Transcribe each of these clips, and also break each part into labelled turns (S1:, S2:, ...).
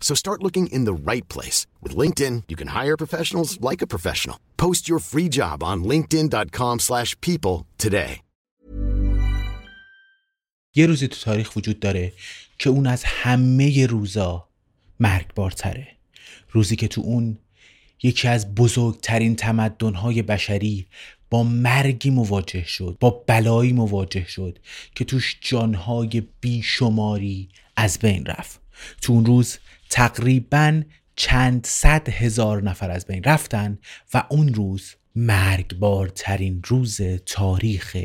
S1: So start looking in the right place. With LinkedIn, you can hire professionals like a professional. Post your free job on linkedin.com slash people today.
S2: یه روزی تو تاریخ وجود داره که اون از همه روزا مرگبارتره روزی که تو اون یکی از بزرگترین تمدنهای بشری با مرگی مواجه شد با بلایی مواجه شد که توش جانهای بیشماری از بین رفت تو اون روز تقریبا چند صد هزار نفر از بین رفتن و اون روز مرگبارترین روز تاریخ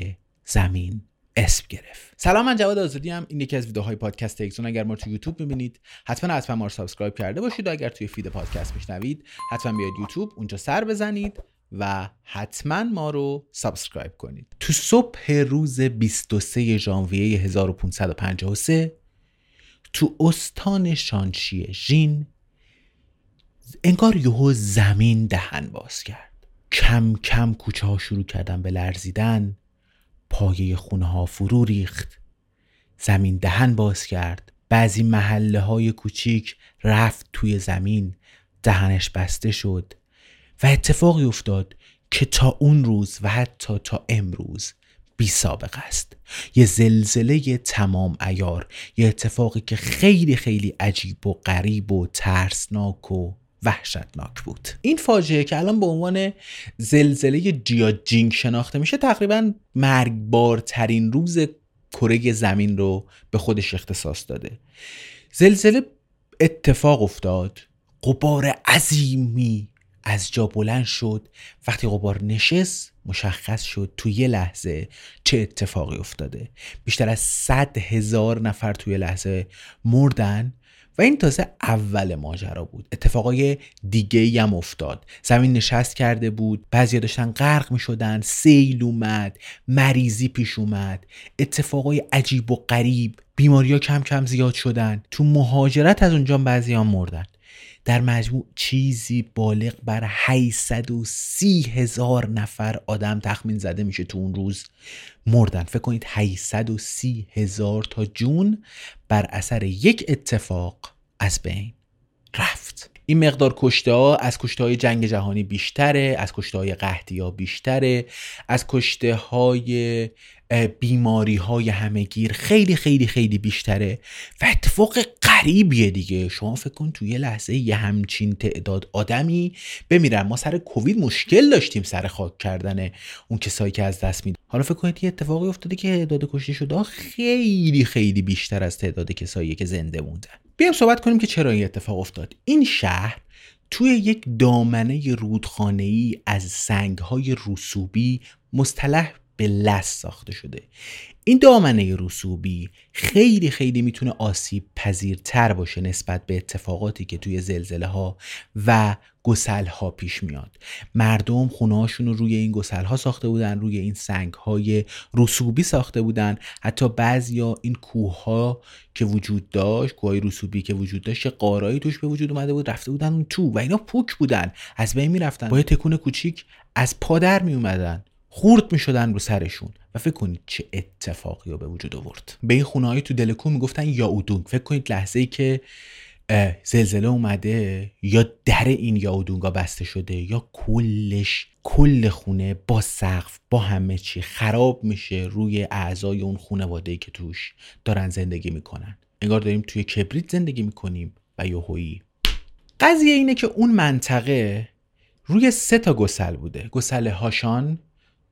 S2: زمین اسم گرفت. سلام من جواد آزادی‌ام این یکی از ویدیوهای پادکست اکسون اگر ما تو یوتیوب می‌بینید حتما حتما ما رو subscribe کرده باشید. اگر توی فید پادکست میشنوید حتما بیاید یوتیوب اونجا سر بزنید و حتما ما رو subscribe کنید. تو صبح روز 23 ژانویه 1553 تو استان شانشی ژین انگار یهو زمین دهن باز کرد. کم کم کوچه ها شروع کردن به لرزیدن. پایه خونه ها فرو ریخت. زمین دهن باز کرد. بعضی محله های کوچیک رفت توی زمین. دهنش بسته شد. و اتفاقی افتاد که تا اون روز و حتی تا امروز بی سابقه است. یه زلزله تمام ایار یه اتفاقی که خیلی خیلی عجیب و غریب و ترسناک و وحشتناک بود. این فاجعه که الان به عنوان زلزله جینگ شناخته میشه تقریبا مرگبارترین روز کره زمین رو به خودش اختصاص داده. زلزله اتفاق افتاد قبار عظیمی از جا بلند شد. وقتی غبار نشست مشخص شد تو یه لحظه چه اتفاقی افتاده. بیشتر از صد هزار نفر توی لحظه مردن و این تازه اول ماجرا بود. اتفاقای دیگه هم افتاد. زمین نشست کرده بود بعضی داشتن غرق می شدن سیل اومد مریضی پیش اومد. اتفاقای عجیب و غریب بیماری ها کم کم زیاد شدن. تو مهاجرت از اونجا بعضی هم مردن. در مجموع چیزی بالغ بر 830 هزار نفر آدم تخمین زده میشه تو اون روز. مردن. فکر کنید 830 هزار تا جون بر اثر یک اتفاق از بین رفت. این مقدار کشته ها از کشته های جنگ جهانی بیشتره از کشته های قحطی ها بیشتره از کشته های بیماری های همهگیر خیلی خیلی خیلی بیشتره و اتفاق غریبیه دیگه. شما فکر کن توی لحظه یه همچین تعداد آدمی بمیرن. ما سر کووید مشکل داشتیم سر خاک کردن اون کسایی که از دست میدن. حالا فکر کنید یه اتفاقی افتاده که تعداد کشته شده خیلی خیلی بیشتر از تعداد کسایی که زنده موندن. بیایم صحبت کنیم که چرا این اتفاق افتاد. این شهر توی یک دامنه رودخانه‌ای از سنگهای رسوبی مصطلح به لس ساخته شده. این دامنه رسوبی خیلی خیلی می‌تونه آسیب پذیرتر باشه نسبت به اتفاقاتی که توی زلزله ها و گسل ها پیش میاد. مردم خونه رو روی این گسل ها ساخته بودن روی این سنگ های رسوبی ساخته بودن. حتی بعضیا این کوه ها که وجود داشت کوه رسوبی که وجود داشت قارایی توش به وجود اومده بود رفته بودن اون تو و اینا پوک بودن. از بین می‌رفتن. با تکون کوچیک از پادر می اومدن خورد می شدن رو سرشون و فکر کنید چه اتفاقی رو به وجود آورد. به این خونه های تو دلکو می‌گفتن یاودونگ فکر کنید لحظه ای که زلزله اومده یا در این یاودونگا بسته شده یا کلش کل خونه با سقف با همه چی خراب میشه روی اعضای اون خانواده که توش دارن زندگی می‌کنن. انگار داریم توی کبریت زندگی می‌کنیم و یوهویی. قضیه اینه که اون منطقه روی سه تا گسل بوده. گسل هاشان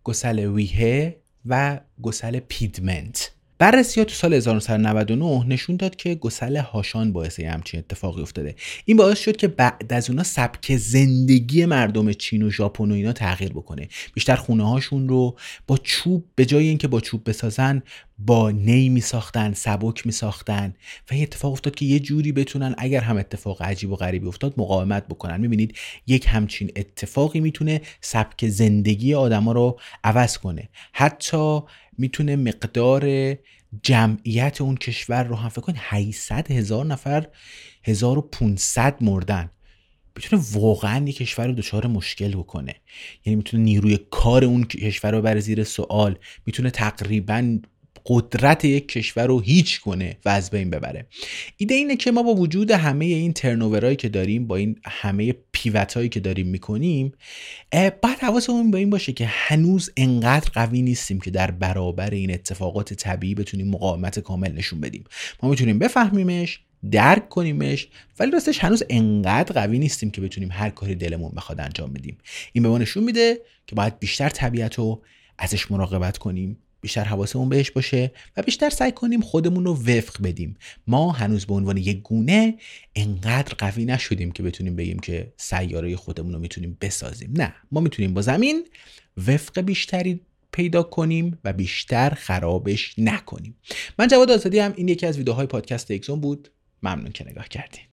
S2: گسل ویهه و گسل پیدمنت. بررسی ها تو سال 1999 نشون داد که گسل هاشان باعث همچین اتفاقی افتاده. این باعث شد که بعد از اونا سبک زندگی مردم چین و ژاپن و اینا تغییر بکنه. بیشتر خونه هاشون رو با چوب به جای اینکه با چوب بسازن با نی می ساختن سبک می ساختن و یه اتفاق افتاد که یه جوری بتونن اگر هم اتفاق عجیب و غریبی افتاد مقاومت بکنن. می‌بینید یک همچین اتفاقی می‌تونه سبک زندگی آدما رو عوض کنه. حتی می‌تونه مقدار جمعیت اون کشور رو هم فکر کنید 800 هزار نفر 1500 مردن. می‌تونه واقعا یک کشور رو دچار مشکل بکنه. یعنی می‌تونه نیروی کار اون کشور رو بر زیر سوال. می‌تونه تقریبا قدرت یک کشور رو هیچ کنه و از بین ببره. ایده اینه که ما با وجود همه این ترنوورایی که داریم با این همه پیوت هایی که داریم می‌کنیم بعد حواسمون به این باشه که هنوز انقدر قوی نیستیم که در برابر این اتفاقات طبیعی بتونیم مقاومت کامل نشون بدیم. ما می‌تونیم بفهمیمش درک کنیمش ولی راستش هنوز انقدر قوی نیستیم که بتونیم هر کاری دلمون بخواد انجام بدیم. این به ما نشون میده که باید بیشتر طبیعت رو ازش مراقبت کنیم. بیشتر حواسمون بهش باشه و بیشتر سعی کنیم خودمون رو وفق بدیم. ما هنوز به عنوان یک گونه انقدر قوی نشدیم که بتونیم بگیم که سیاره خودمون رو می‌تونیم بسازیم. نه ما می‌تونیم با زمین وفق بیشتری پیدا کنیم و بیشتر خرابش نکنیم. من جواد آزادی هم این یکی از ویدیوهای پادکست اکسون بود. ممنون که نگاه کردین.